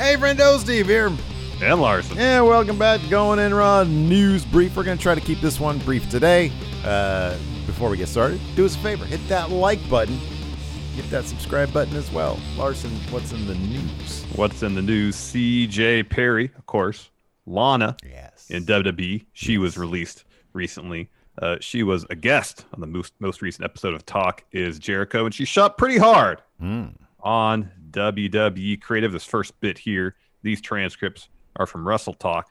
Hey, friendo, Steve here. And Larson. Yeah, welcome back to Going In Raw News Brief. We're going to try to keep this one brief today. Uh, before we get started, do us a favor hit that like button, hit that subscribe button as well. Larson, what's in the news? What's in the news? CJ Perry, of course. Lana Yes. in WWE. She was released recently. Uh, she was a guest on the most, most recent episode of Talk is Jericho, and she shot pretty hard Mm. on WWE Creative. This first bit here, these transcripts are from Wrestle Talk.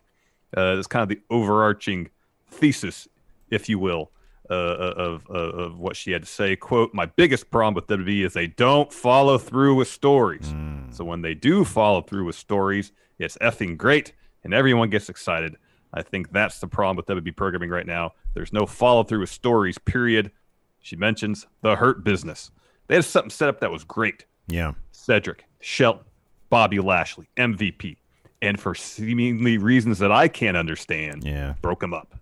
Uh, it's kind of the overarching thesis, if you will, uh, of, of of what she had to say. "Quote: My biggest problem with WWE is they don't follow through with stories. So when they do follow through with stories, it's effing great, and everyone gets excited. I think that's the problem with WWE programming right now. There's no follow through with stories. Period." She mentions the Hurt Business. They had something set up that was great. Yeah. Cedric, Shelton, Bobby Lashley, MVP. And for seemingly reasons that I can't understand, Yeah. broke them up.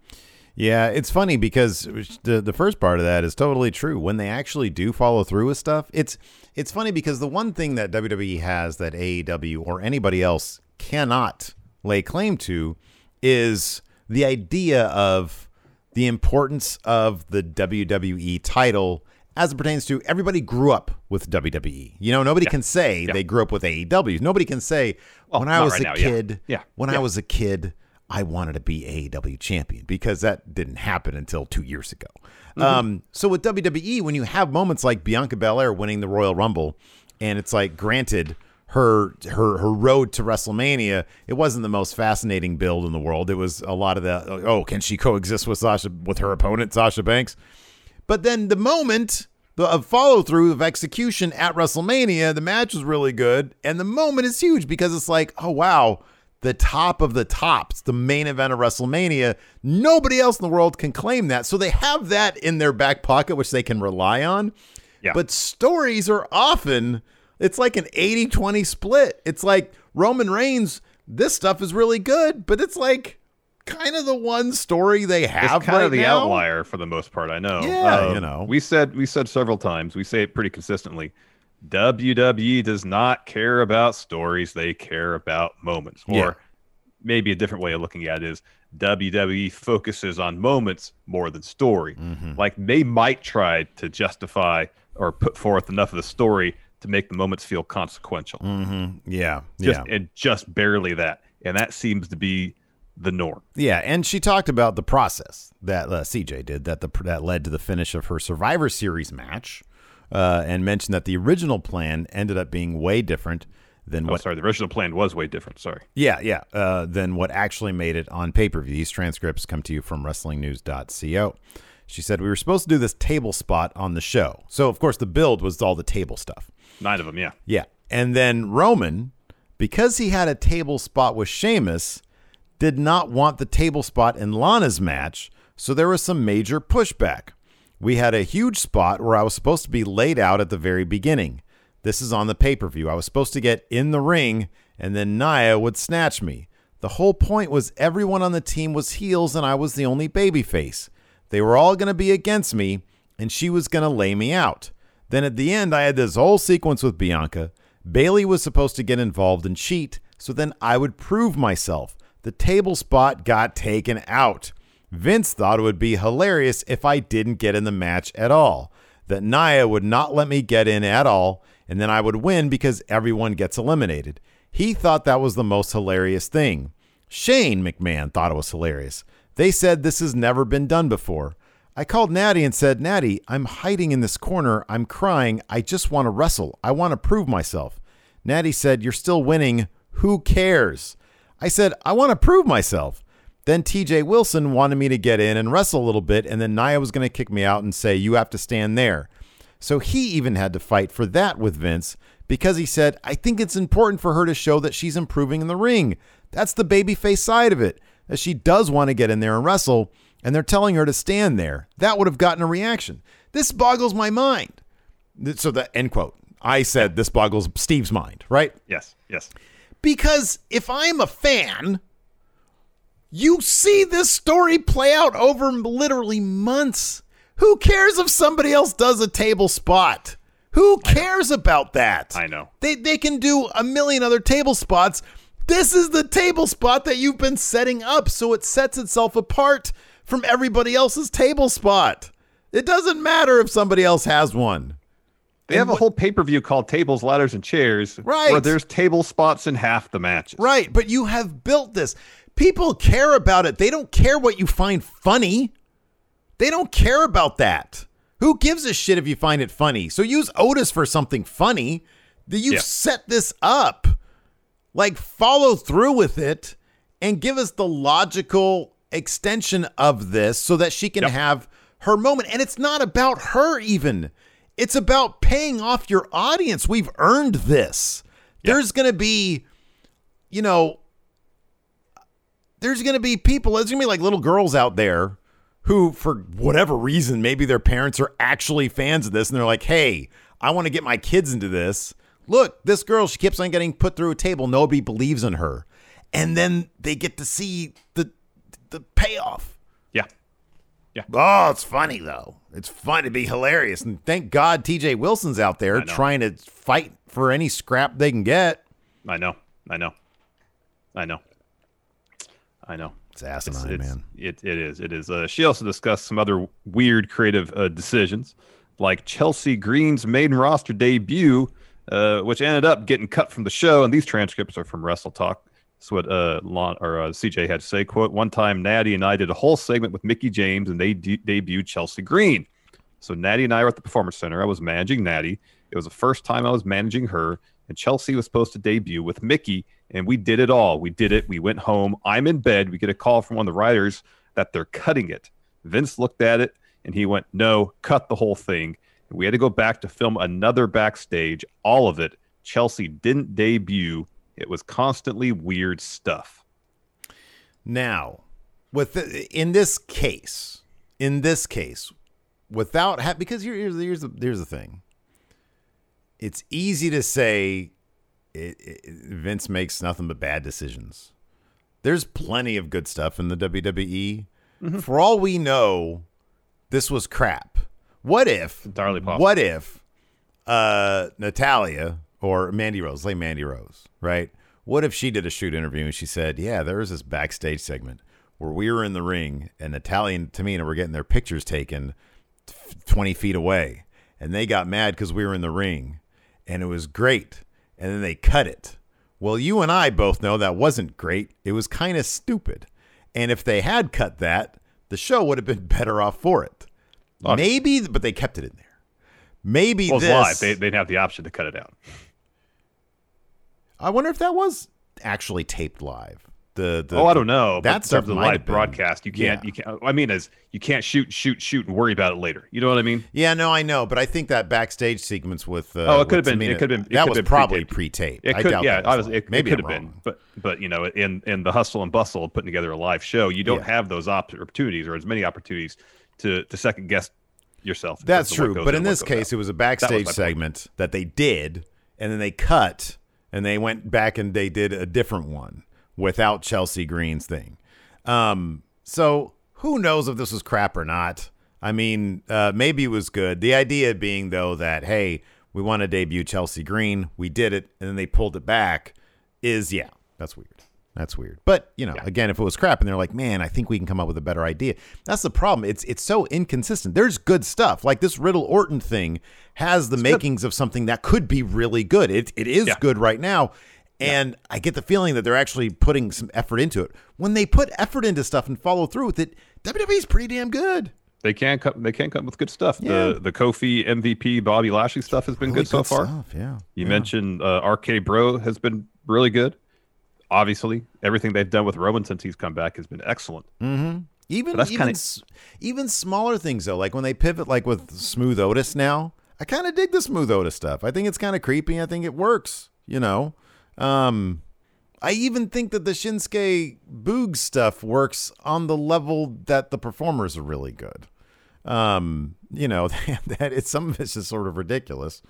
Yeah, it's funny because the the first part of that is totally true. When they actually do follow through with stuff, it's it's funny because the one thing that WWE has that AEW or anybody else cannot lay claim to is the idea of the importance of the WWE title as it pertains to everybody grew up with WWE. You know, nobody can say they grew up with AEW. Nobody can say Well, when I was right a now, yeah. kid, Yeah. when Yeah. I was a kid, I wanted to be AEW champion because that didn't happen until two years ago. Mm-hmm. Um, so with WWE, when you have moments like Bianca Belair winning the Royal Rumble, and it's like, granted, her her her road to WrestleMania, it wasn't the most fascinating build in the world. It was a lot of the oh, can she coexist with Sasha with her opponent Sasha Banks? But then the moment the of follow through of execution at WrestleMania, the match was really good, and the moment is huge because it's like, oh wow, the top of the tops, the main event of WrestleMania. Nobody else in the world can claim that, so they have that in their back pocket, which they can rely on. Yeah. But stories are often it's like an 80-20 split. It's like Roman Reigns, this stuff is really good, but it's like kind of the one story they have It's kind right of the now. outlier for the most part. I know. Yeah, Um, you know. We said we said several times. We say it pretty consistently. WWE does not care about stories; they care about moments. Or Yeah. maybe a different way of looking at it is WWE focuses on moments more than story. Mm-hmm. Like they might try to justify or put forth enough of the story to make the moments feel consequential. Mm-hmm. Yeah, Just yeah, and just barely that. And that seems to be the norm. yeah. And she talked about the process that uh, CJ did that the that led to the finish of her Survivor Series match, uh, and mentioned that the original plan ended up being way different than Oh, what sorry, the original plan was way different. Sorry. Yeah, yeah. Uh, than what actually made it on pay per view. These transcripts come to you from WrestlingNews.co. She said we were supposed to do this table spot on the show. So of course the build was all the table stuff. Nine of them, yeah. Yeah, and then Roman, because he had a table spot with Sheamus, did not want the table spot in Lana's match. So there was some major pushback. We had a huge spot where I was supposed to be laid out at the very beginning. This is on the pay per view. I was supposed to get in the ring, and then Nia would snatch me. The whole point was everyone on the team was heels, and I was the only babyface. They were all going to be against me, and she was going to lay me out. Then at the end, I had this whole sequence with Bianca. Bayley was supposed to get involved and cheat, so then I would prove myself. The table spot got taken out. Vince thought it would be hilarious if I didn't get in the match at all. That Nia would not let me get in at all, and then I would win because everyone gets eliminated. He thought that was the most hilarious thing. Shane McMahon thought it was hilarious. They said this has never been done before. I called Natty and said, Natty, I'm hiding in this corner. I'm crying. I just want to wrestle. I want to prove myself. Natty said, You're still winning. Who cares? I said, I want to prove myself. Then TJ Wilson wanted me to get in and wrestle a little bit, and then Nia was going to kick me out and say, You have to stand there. So he even had to fight for that with Vince because he said, I think it's important for her to show that she's improving in the ring. That's the babyface side of it, that she does want to get in there and wrestle, and they're telling her to stand there. That would have gotten a reaction. This boggles my mind. So the end quote. I said this boggles Steve's mind, right? Yes, yes. Because if I'm a fan, you see this story play out over literally months. Who cares if somebody else does a table spot? Who cares about that? I know. They they can do a million other table spots. This is the table spot that you've been setting up, so it sets itself apart from everybody else's table spot. It doesn't matter if somebody else has one. They have a whole pay per view called Tables, Ladders, and Chairs, Right. Where there's table spots in half the matches. Right, but you have built this. People care about it. They don't care what you find funny. They don't care about that. Who gives a shit if you find it funny? So use Otis for something funny. That you Yeah. set this up. Like follow through with it and give us the logical extension of this so that she can Yep. have her moment. And it's not about her even. It's about paying off your audience. We've earned this. There's going to be you know, there's going to be people, there's going to be like little girls out there who, for whatever reason, maybe their parents are actually fans of this and they're like, hey, I want to get my kids into this. Look, this girl, she keeps on getting put through a table. Nobody believes in her. And then they get to see the the payoff. Yeah. Yeah. Oh, it's funny though. It's fun to be hilarious. And thank God TJ Wilson's out there trying to fight for any scrap they can get. I know. I know. I know. I know. It's asinine, It's- man. It, it is. It is. Uh, she also discussed some other weird creative uh, decisions, like Chelsea Green's maiden roster debut, uh, which ended up getting cut from the show. And these transcripts are from Wrestle Talk. That's what uh, Lon, or uh, CJ had to say. "Quote: One time, Natty and I did a whole segment with Mickie James, and they de- debuted Chelsea Green. So Natty and I were at the Performance Center. I was managing Natty. It was the first time I was managing her, and Chelsea was supposed to debut with Mickie, and we did it all. We did it. We went home. I'm in bed. We get a call from one of the writers that they're cutting it. Vince looked at it and he went, "No, cut the whole thing." And we had to go back to film another backstage. All of it. Chelsea didn't debut. It was constantly weird stuff. Now, with the, in this case, in this case, without ha- because here- here's here's the, here's the thing. It's easy to say it, it, Vince makes nothing but bad decisions. There's plenty of good stuff in the WWE. For all we know, this was crap. What if entirely possible. What if uh, Natalya or Mandy Rose, like Mandy Rose, right? What if she did a shoot interview and she said, "Yeah, there was this backstage segment where we were in the ring and Natalya and Tamina were getting their pictures taken 20 feet away, and they got mad because we were in the ring, and it was great, and then they cut it. Well, you and I both know that wasn't great. It was kind of stupid, and if they had cut that, the show would have been better off for it. Maybe, but they kept it in there. Maybe Well, this. live. They, they'd have the option to cut it out. I wonder if that was actually taped live. The, the oh, I don't know. That's but in of might live broadcast, you can't. Yeah. You can't. I mean, as you can't shoot, shoot, shoot, and worry about it later. You know what I mean? Yeah, no, I know, but I think that backstage sequence with uh, Oh, it could have been- it could have been- that was been probably pre-taped. It I could. doubt Yeah, that was I was. It, maybe it could have been. But but you know, in in the hustle and bustle of putting together a live show, you don't Yeah. have those op- opportunities or as many opportunities to to second guess yourself. That's terms of what true, but in in and what this case, out. it was a backstage point. segment that they did, and then they cut, and they went back and they did a different one without Chelsea Green's thing. Um, so who knows if this was crap or not? I mean, uh, maybe it was good. The idea being though that hey, we want to debut Chelsea Green, we did it, and then they pulled it back. Is yeah, that's weird. That's weird. But you know, again, if it was crap and they're like, man, I think we can come up with a better idea. That's the problem. It's it's so inconsistent. There's good stuff. Like this Riddle Orton thing has the makings of something that could be really good. It it is Yeah. good right now. And I get the feeling that they're actually putting some effort into it. When they put effort into stuff and follow through with it, WWE's pretty damn good. They can come. They can come with good stuff. Yeah. The the Kofi MVP Bobby Lashley stuff has been Really good so far. stuff, yeah. You Yeah. mentioned uh, RK Bro has been really good. Obviously, everything they've done with Roman since he's come back has been excellent. Mm-hmm. Even even kinda- s- even smaller things though, like when they pivot, like with Smooth Otis now. I kind of dig the Smooth Otis stuff. I think it's kind of creepy. I think it works. You know, um, I even think that the Shinsuke Boog stuff works on the level that the performers are really good. Um, you know that it's some of it's just sort of ridiculous,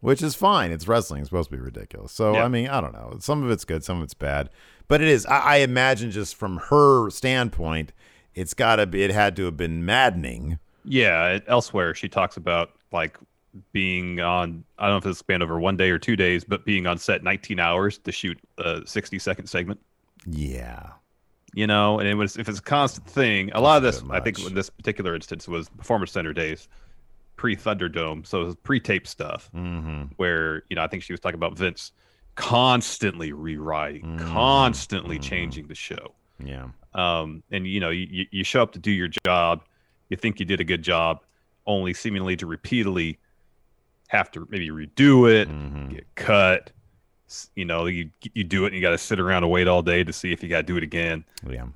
which is fine. It's wrestling; it's supposed to be ridiculous. So Yeah. I mean, I don't know. Some of it's good, some of it's bad, but it is. I, I imagine just from her standpoint, it's got to be. It had to have been maddening. Yeah. Elsewhere, she talks about like being on. I don't know if it's spanned over one day or two days, but being on set 19 hours to shoot a 60 second segment. Yeah, You know, and it was if it's a constant thing. A lot of this, I think, in this particular instance, was Performance Center days, pre Thunderdome, so it was pre-tape stuff. mm-hmm. where you know I think she was talking about Vince constantly rewriting, Mm. constantly Mm-hmm. changing the show. yeah, Um, and you know you- you show up to do your job, you think you did a good job, only seemingly to repeatedly have to maybe redo it, Mhm. get cut. You know you you do it and you got to sit around and wait all day to see if you got to do it again yeah.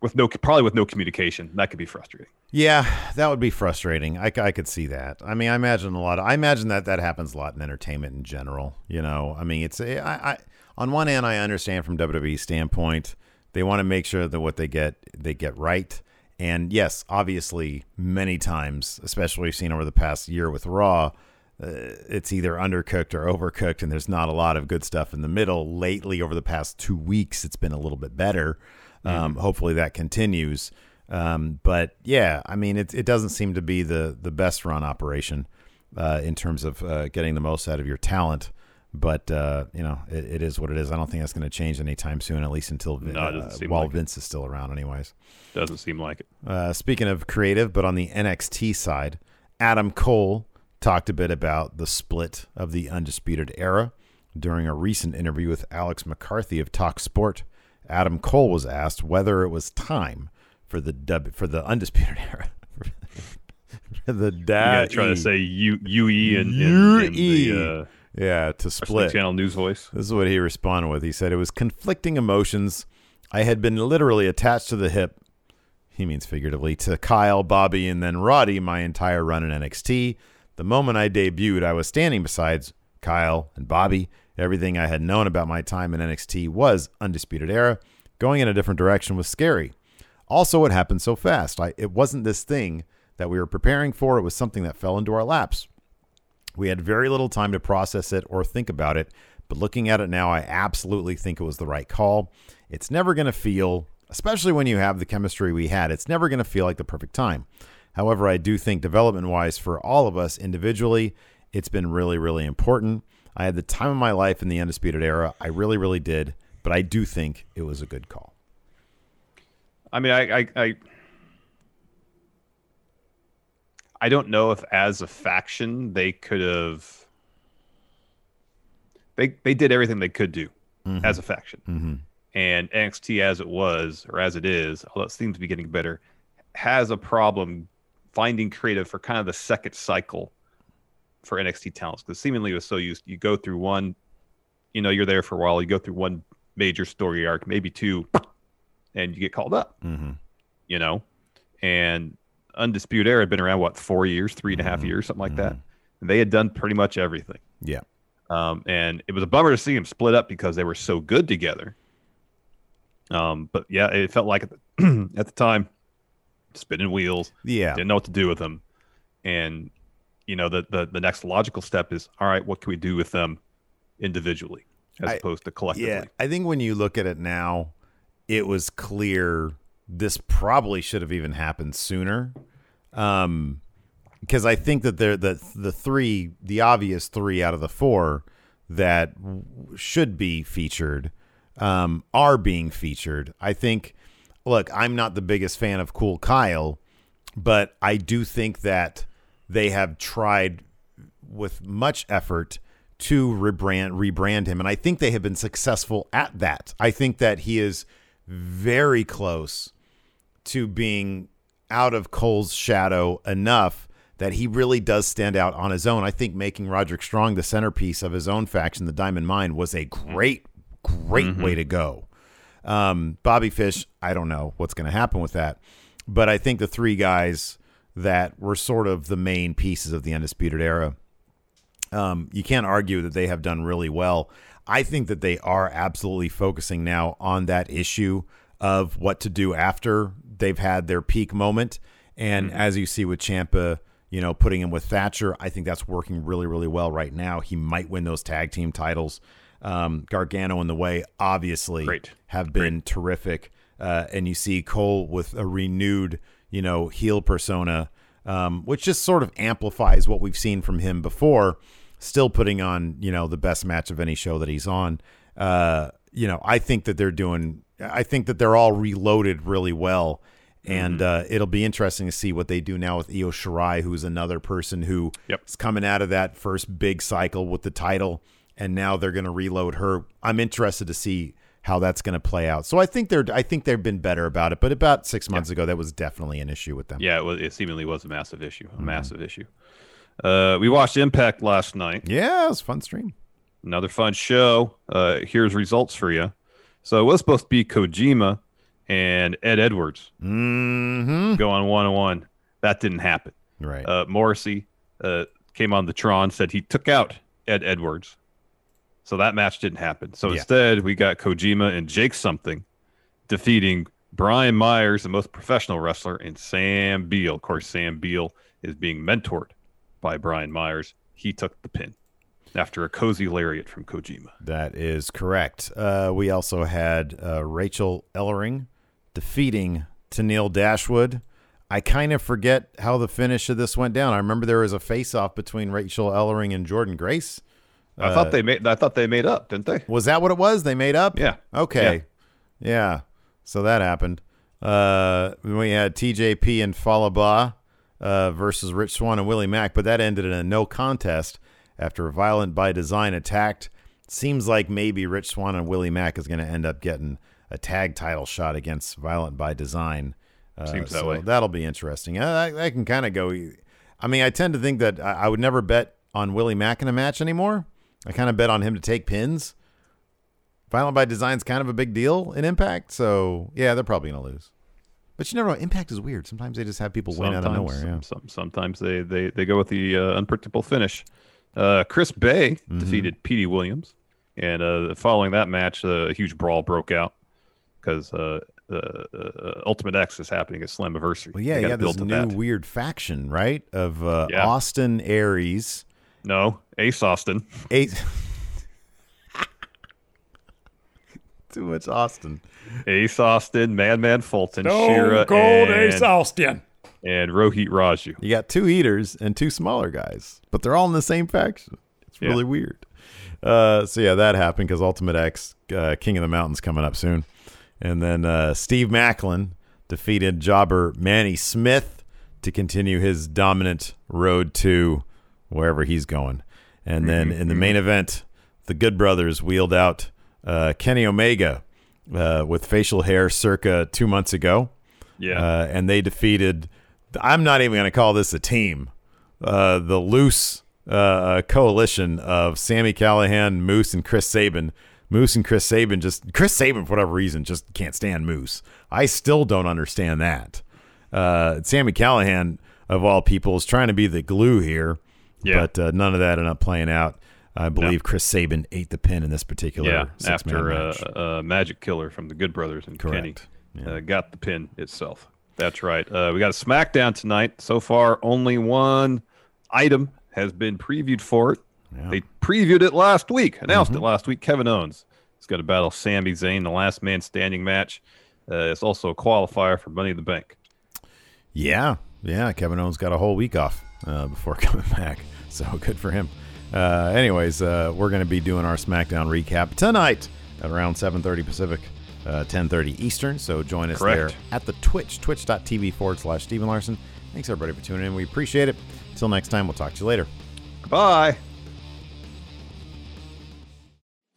with no probably with no communication. That could be frustrating. Yeah, that would be frustrating. I, I could see that. I mean, I imagine a lot. Of, I imagine that that happens a lot in entertainment in general. You know, I mean, it's I, I on one hand, I understand from WWE standpoint, they want to make sure that what they get they get right. And yes, obviously, many times, especially we've seen over the past year with Raw, it's either undercooked or overcooked, and there's not a lot of good stuff in the middle. Lately, over the past two weeks, it's been a little bit better. Um, hopefully, that continues. Um, but yeah, I mean, it, it doesn't seem to be the the best run operation uh, in terms of uh, getting the most out of your talent. But uh, you know, it, it is what it is. I don't think that's going to change anytime soon, at least until No, uh, while like. Vince is still around, anyways. Doesn't seem like it. Uh, speaking of creative, but on the NXT side, Adam Cole talked a bit about the split of the Undisputed Era during a recent interview with Alex McCarthy of Talk Sport. Adam Cole was asked whether it was time for the dub, for the Undisputed Era. for the You da- gotta try to say U UE and, UE. the uh, yeah to split. Channel news voice. This is what he responded with. He said, It was conflicting emotions. I had been literally attached to the hip, he means figuratively, to Kyle, Bobby, and then Roddy my entire run in NXT. The moment I debuted, I was standing beside Kyle and Bobby. Everything I had known about my time in NXT was Undisputed Era. Going in a different direction was scary. Also, it happened so fast. I, it wasn't this thing that we were preparing for, it was something that fell into our laps. We had very little time to process it or think about it, but looking at it now, I absolutely think it was the right call. It's never going to feel, especially when you have the chemistry we had, it's never going to feel like the perfect time. However, I do think development wise for all of us individually It's been really, really important. I had the time of my life in the Undisputed Era. I really, really did. But I do think it was a good call. I mean, I, I, I, I don't know if as a faction they could have. They they did everything they could do Mhm. as a faction, Mhm. and NXT as it was or as it is, although it seems to be getting better, has a problem finding creative for kind of the second cycle for NXT talents because seemingly it was so used. You go through one, you know, you're there for a while. You go through one major story arc, maybe two, and you get called up Mhm. you know, and Undisputed Era had been around what four years, three and a half years, something like that. And they had done pretty much everything. Yeah. Um, and it was a bummer to see them split up because they were so good together. Um, but yeah, it felt like at the, at the time, spinning wheels. Yeah. didn't know what to do with them, and you know the the, the next logical step is all right, what can we do with them individually as I- opposed to collectively? Yeah, I think when you look at it now, it was clear this probably should have even happened sooner. Um, because I think that they're the the three, the obvious three out of the four that w- should be featured, um, are being featured. I think. Look, I'm not the biggest fan of Cool Kyle, but I do think that they have tried with much effort to rebrand rebrand him and I think they have been successful at that. I think that he is very close to being out of Cole's shadow enough that he really does stand out on his own. I think making Roderick Strong the centerpiece of his own faction, the Diamond Mine, was a mm-hmm. great, great way mm-hmm. to go. Um, Bobby Fish, I don't know what's going to happen with that, but I think the three guys that were sort of the main pieces of the Undisputed Era, um, you can't argue that they have done really well. I think that they are absolutely focusing now on that issue of what to do after they've had their peak moment. And as you see with Ciampa, you know, putting him with Thatcher, I think that's working really, really well right now. He might win those tag team titles. Um, Gargano in the Way obviously Great. have been terrific. Uh, and you see Cole with a renewed, you know, heel persona, um, which just sort of amplifies what we've seen from him before. Still putting on, you know, the best match of any show that he's on. Uh, you know, I think that they're doing. I think that they're all reloaded really well, and uh, it'll be interesting to see what they do now with Io Shirai, who's another person who Yep. is coming out of that first big cycle with the title, and now they're going to reload her. I'm interested to see how that's going to play out. So I think they're. I think they've been better about it, but about six months ago, that was definitely an issue with them. Yeah, it, was, it seemingly was a massive issue. A massive issue. Uh, we watched Impact last night. Yeah, it was a fun stream. Another fun show. Uh, here's results for you. So it was supposed to be Kojima and Ed Edwards Mm-hmm. going one on one. That didn't happen. Right. Uh, Morrissey uh, came on the Tron, said he took out Ed Edwards. So that match didn't happen. So Yeah. instead, we got Kojima and Jake something defeating Brian Myers, the most professional wrestler, and Sam Beale. Of course, Sam Beale is being mentored by Brian Myers. He took the pin after a cozy lariat from Kojima. That is correct. Uh, we also had uh, Rachel Ellering defeating Tenille Dashwood. I kind of forget how the finish of this went down. I remember there was a face-off between Rachel Ellering and Jordynne Grace. I Uh, thought they made. I thought they made up, didn't they? Was that what it was? They made up? Yeah. Okay. Yeah. So that happened. Uh, we had TJP and Fallah Bahh uh, versus Rich Swann and Willie Mack, but that ended in a no contest after Violent by Design attacked. Seems like maybe Rich Swann and Willie Mack is going to end up getting a tag title shot against Violent by Design. Uh, Seems that so way. That'll be interesting. I, I, I can kind of go. I mean, I tend to think that I, I would never bet on Willie Mack in a match anymore. I kind of bet on him to take pins. Violent by Design's kind of a big deal in Impact, so yeah, they're probably gonna lose. But you never know. Impact is weird. Sometimes they just have people win out of nowhere. Yeah. some, sometimes they, they, they go with the uh, unpredictable finish. Uh, Chris Bey Mm-hmm. defeated Petey Williams, and uh, following that match, uh, a huge brawl broke out because uh, uh, uh, Ultimate X is happening at Slammiversary. Well, yeah, gotta this new that. weird faction, right? Of uh, Yeah. Austin Aries. No, Ace Austin. Ace. Too much Austin. Ace Austin, Madman Fulton, Shera, and, Gold Ace Austin. and Rohit Raju. You got two eaters and two smaller guys, but they're all in the same faction. It's Yeah. really weird. Uh, so yeah, that happened because Ultimate X, uh, King of the Mountains, coming up soon, and then uh, Steve Maclin defeated jobber Manny Smith to continue his dominant road to wherever he's going. And then in the main event, the Good Brothers wheeled out uh, Kenny Omega uh, with facial hair circa two months ago. Yeah. Uh, and they defeated, I'm not even going to call this a team, uh, the loose uh, coalition of Sami Callihan, Moose, and Chris Sabin. Moose and Chris Sabin just, Chris Sabin, for whatever reason, just can't stand Moose. I still don't understand that. Uh, Sami Callihan, of all people, is trying to be the glue here, Yeah. but uh, none of that ended up playing out. I believe Chris Sabin ate the pin in this particular yeah, after uh, uh, Magic Killer from the Good Brothers and Kenny Yeah. uh, got the pin itself. That's right. Uh, we got a SmackDown tonight. So far, only one item has been previewed for it. They previewed it last week, announced Mm-hmm. it last week. Kevin Owens is going to battle Sami Zayn, the last man standing match. Uh, it's also a qualifier for Money in the Bank. Yeah, yeah. Kevin Owens got a whole week off uh, before coming back, so good for him. Uh, anyways, uh, we're going to be doing our SmackDown recap tonight at around 7:30 Pacific, uh, 10:30 Eastern. So join us Correct. there at the Twitch, twitch.tv forward slash Stephen Larson. Thanks everybody for tuning in. We appreciate it. Until next time, we'll talk to you later. Goodbye.